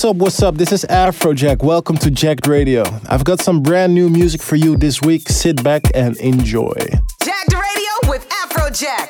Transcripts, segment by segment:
What's up, what's up? This is Afrojack. Welcome to Jacked Radio. I've got some brand new music for you this week. Sit back and enjoy. Jacked Radio with Afrojack.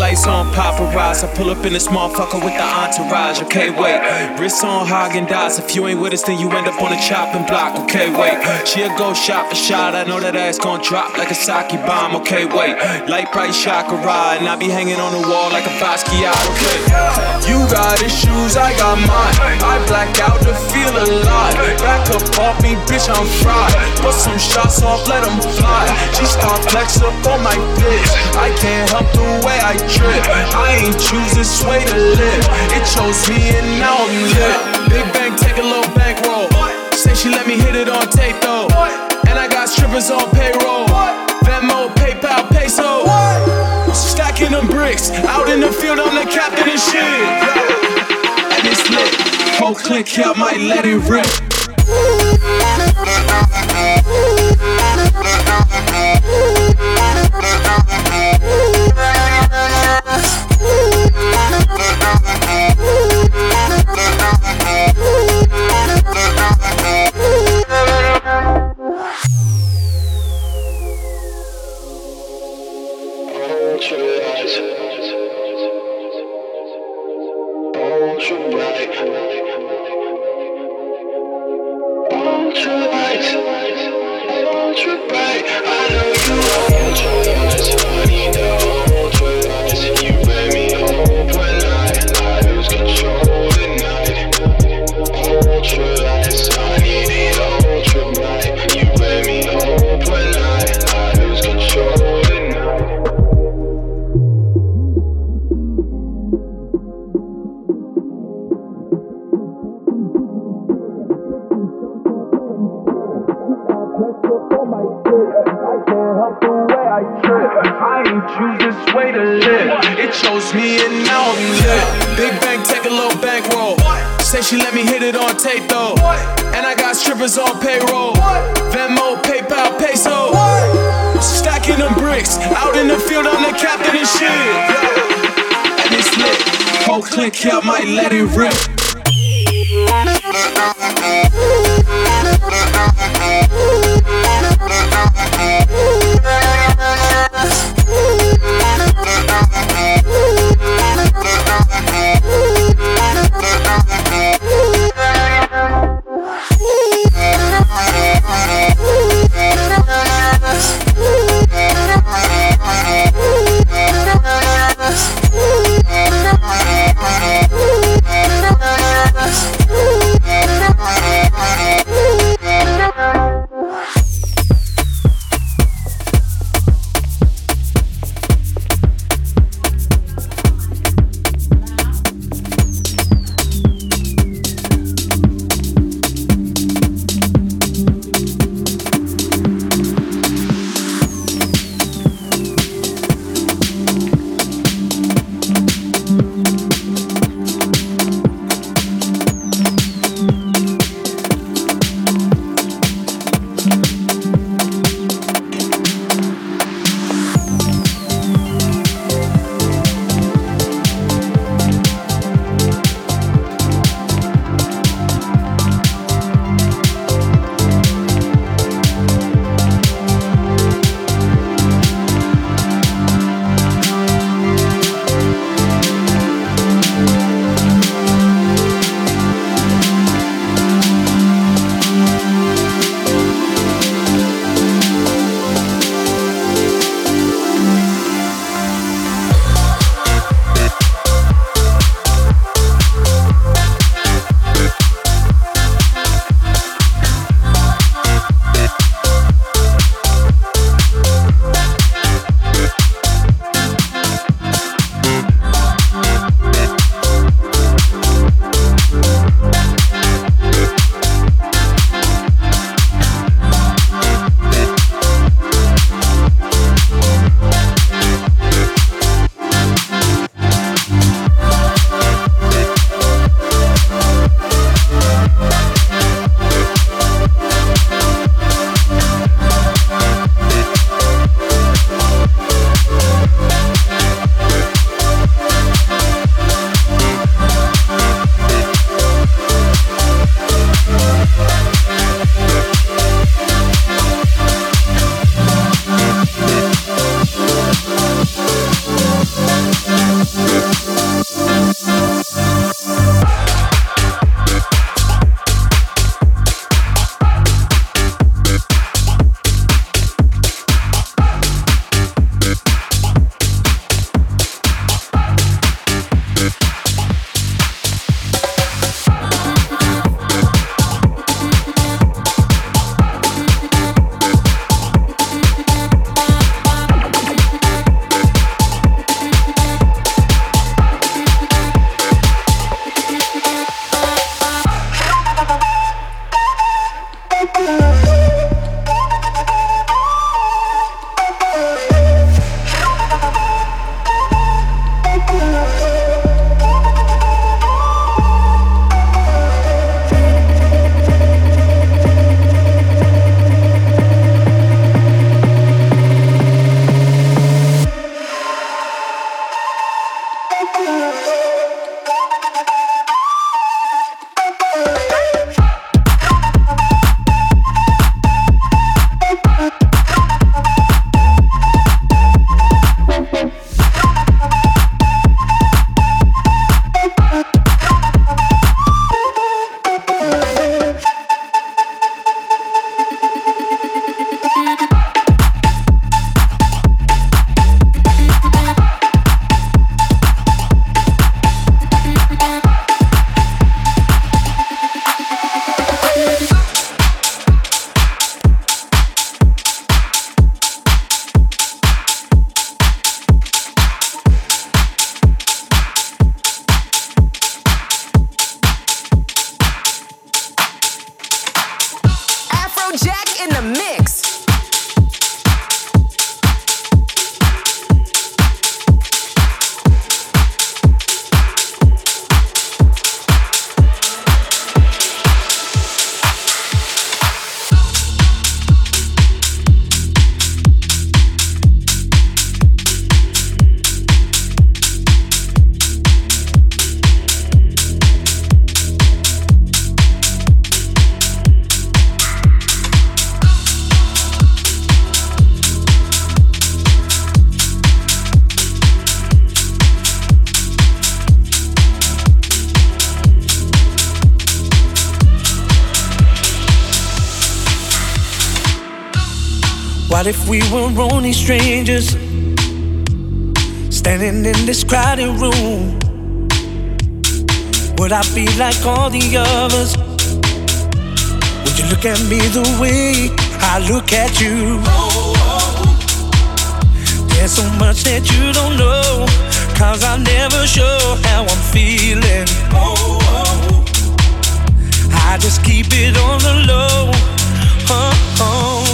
lights on paparazzi. I pull up in this motherfucker with the entourage. Okay, wait. Wrists on Häagen-Dazs. If you ain't with us, then you end up on a chopping block. Okay, wait. She'll go shot for shot. I know that ass gon' drop like a sake bomb. Okay, wait. Light bright chakra, and I be hanging on the wall like a Basquiat. Okay. You got issues, I got mine. I black out to feel alive. Back up off me, bitch, I'm fried. Put some shots off, let 'em fly. She start flex up on my bitch. I can't help the way I trip. I ain't choose this way to live. It chose me and now I'm lit. Big bang, take a little bankroll. Say she let me hit it on tape though. And I got strippers on payroll. Venmo, PayPal, peso. Stacking them bricks. Out in the field, I'm the captain and shit. And it's lit. Whole click here, might let it rip. I might we were only strangers standing in this crowded room. Would I be like all the others? Would you look at me the way I look at you? There's so much that you don't know, cause I never sure how I'm feeling. I just keep it on the low. Oh, oh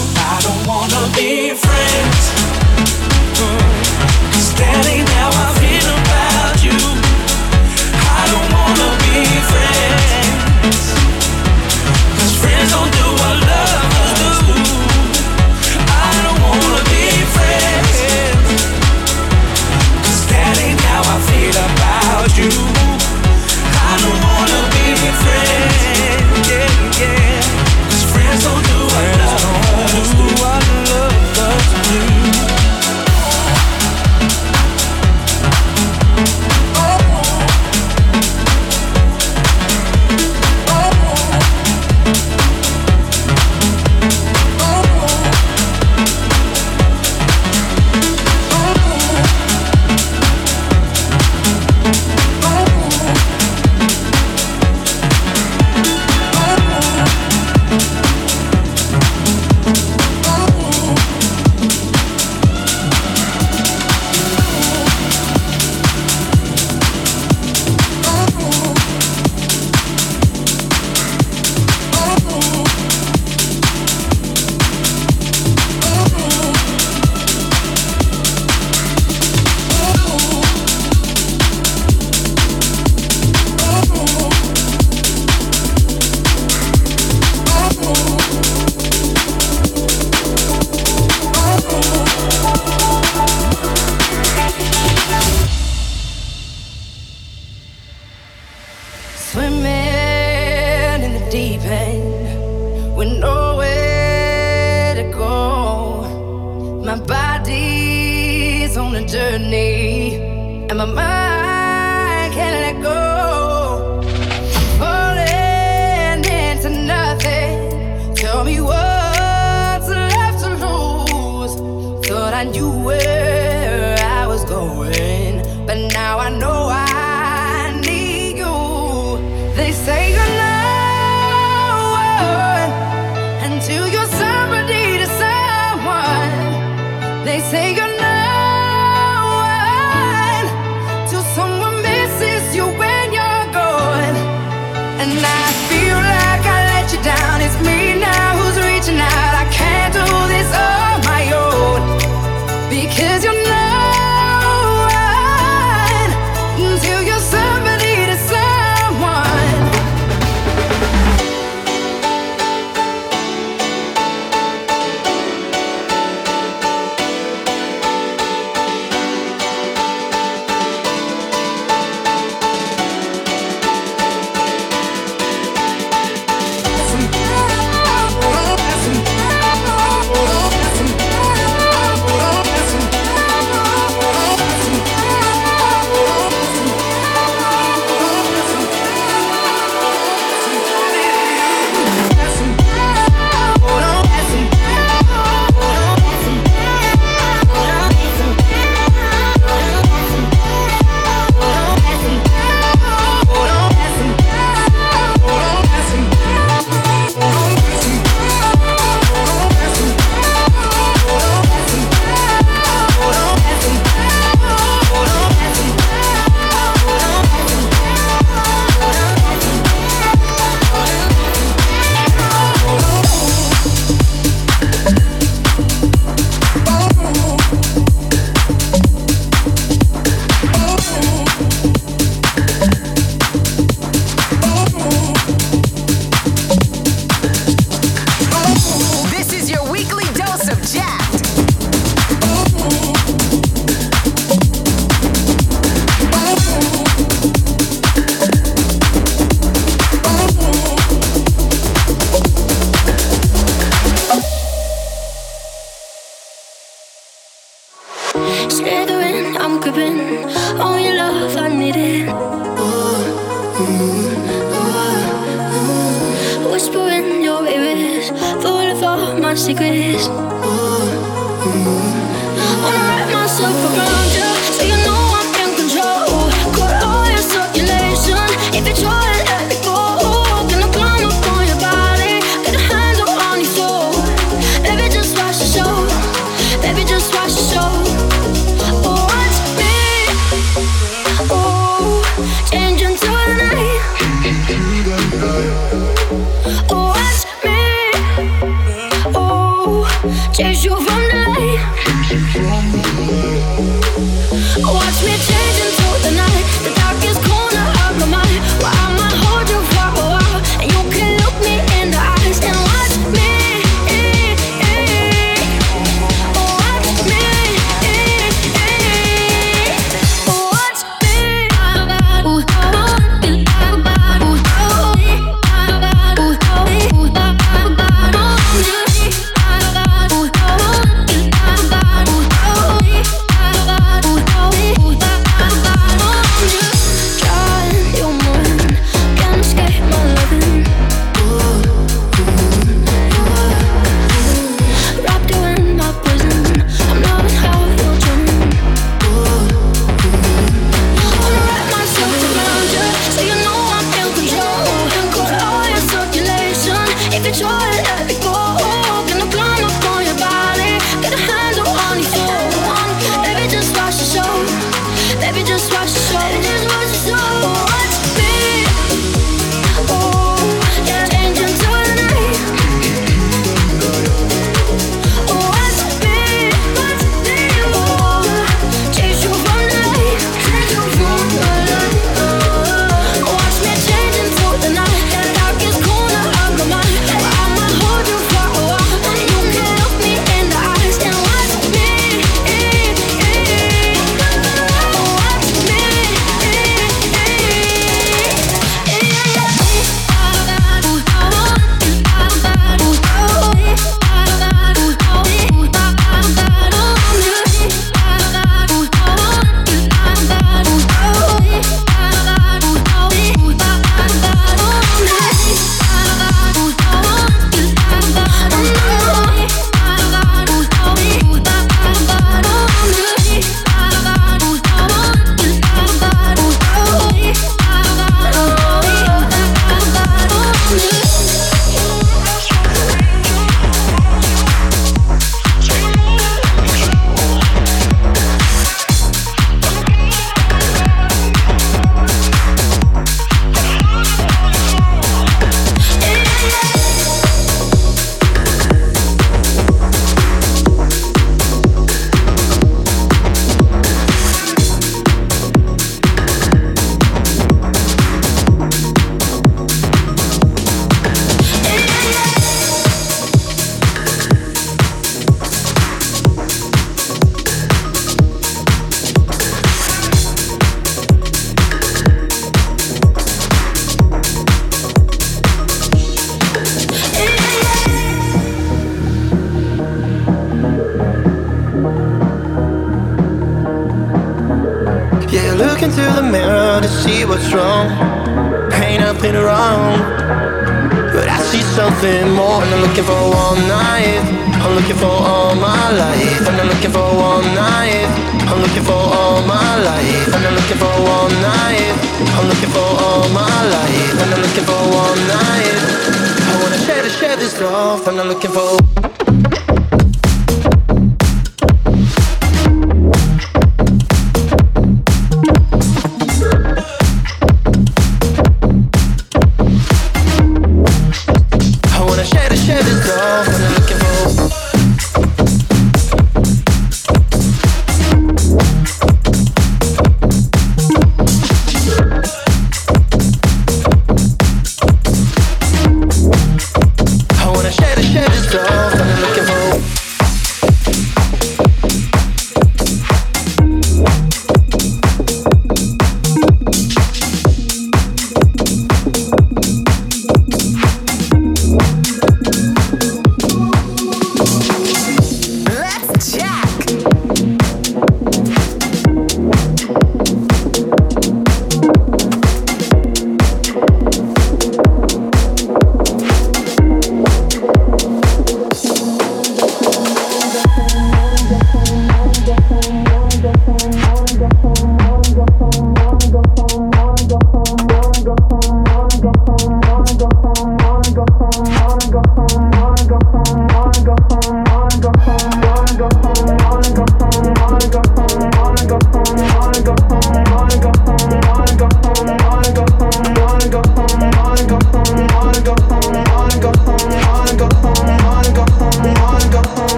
wanna be friends. Swimming in the deep end with nowhere to go. My body's on a journey, and my mind.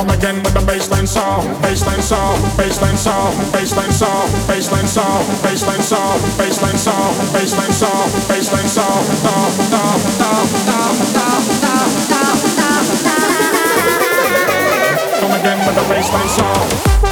Come again with the baseline song, baseline song, baseline song, baseline song, baseline song, baseline song, baseline song, baseline song, baseline song, song, song, song, song, song, song, song, song, song. Come again with the baseline song.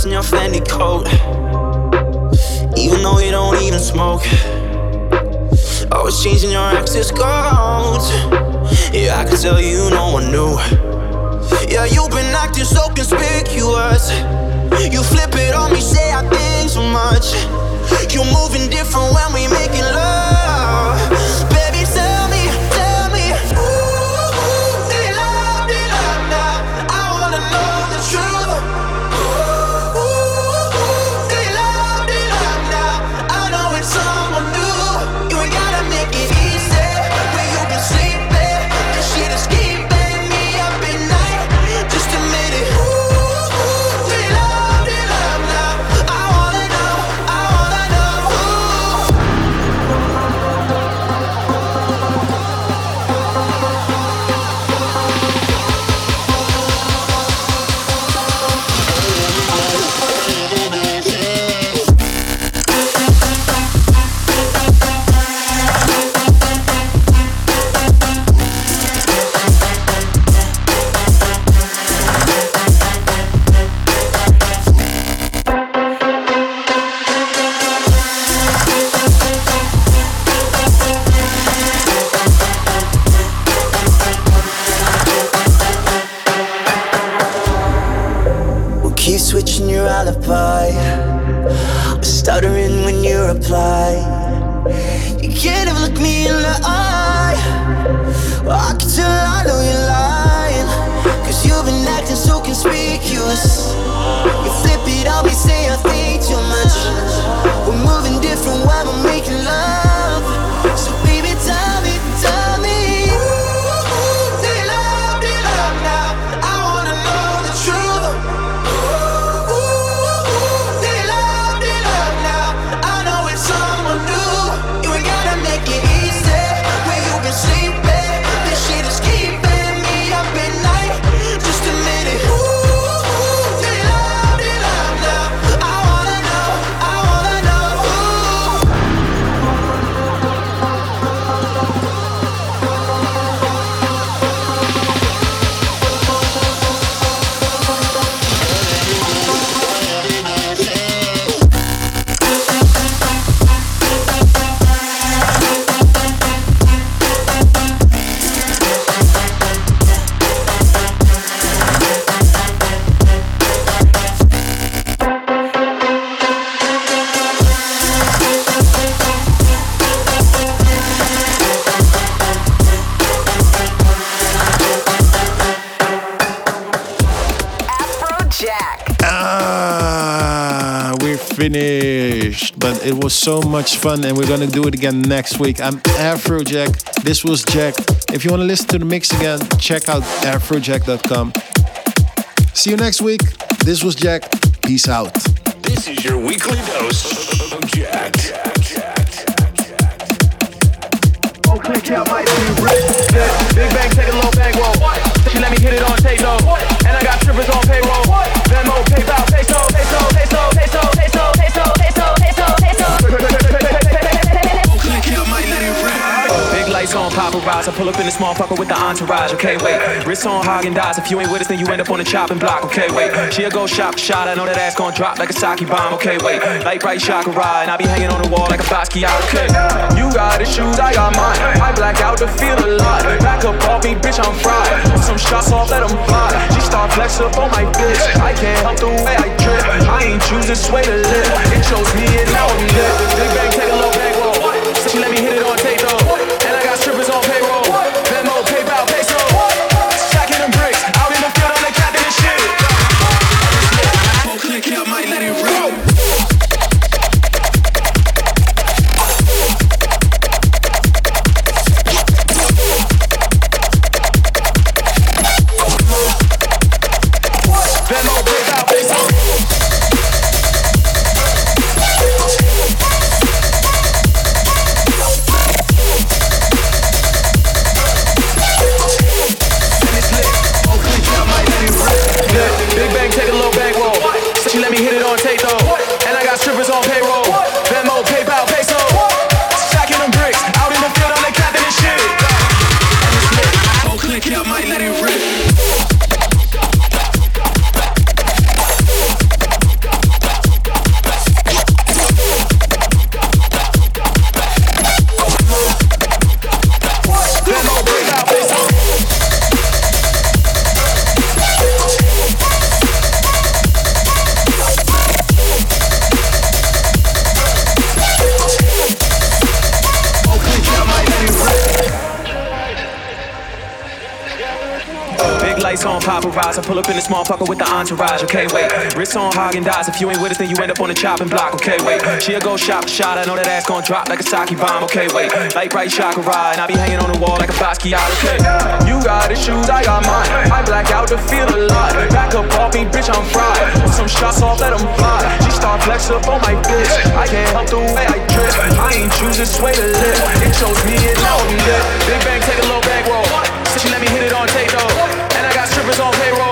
Cigarettes in your Fendi coat. Even though you don't even smoke. Always changing your access codes. Yeah, I can tell you no one knew. Yeah, you've been acting so conspicuous. You flip it on me, say I think so much. You're moving different when we making love. Keep switching your alibi. I'm Stuttering when you reply. You can't even look me in the eye. I can tell I know you're lying. Cause you've been acting so conspicuous. You flip it on me, say I think too much. We're moving different while we're making love. So much fun, and we're gonna do it again next week. I'm Afrojack. This was Jack. If you want to listen to the mix again, check out afrojack.com. See you next week. This was Jack. Peace out. This is your weekly dose of Jack. Click out my. Big bang, take a little bang roll. She let me hit it on tape though. Paparazzi. I pull up in this motherfucker with the entourage. Okay, wait. Wrist on Häagen-Dazs. If you ain't with us, then you end up on the chopping block. Okay, wait. She'll go shop shot. I know that ass gon' drop like a sake bomb. Okay, wait. Light bright chakra ride. And I be hanging on the wall like a Basquiat. Okay. You got issues, I got mine. I black out to feel alive. Back up off me, bitch, I'm fried. Put some shots off, let 'em fly. She start flex up on my bitch. I can't help the way I drip. I ain't choose this way to live. It chose me and now I'm lit. Big bang, take a little bang roll. She let me hit paparazzi. I pull up in this motherfucker with the entourage. Okay, wait. Wrist on Häagen-Dazs. If you ain't with us, then you end up on the chopping block. Okay, wait. She'll go shop shot. I know that ass gon' drop like a sake bomb. Okay, wait. Light bright chakra. And I be hanging on the wall like a Basquiat. Okay. You got issues, I got mine. I black out to feel alive. Back up off me, bitch, I'm fried. Put some shots off, let 'em fly. She start flex up on my bitch. I can't help the way I drip. I ain't choose this way to live. It chose me and now I'm lit. Big bang, take a little bang roll. She let me hit it on tape though strippers on payroll.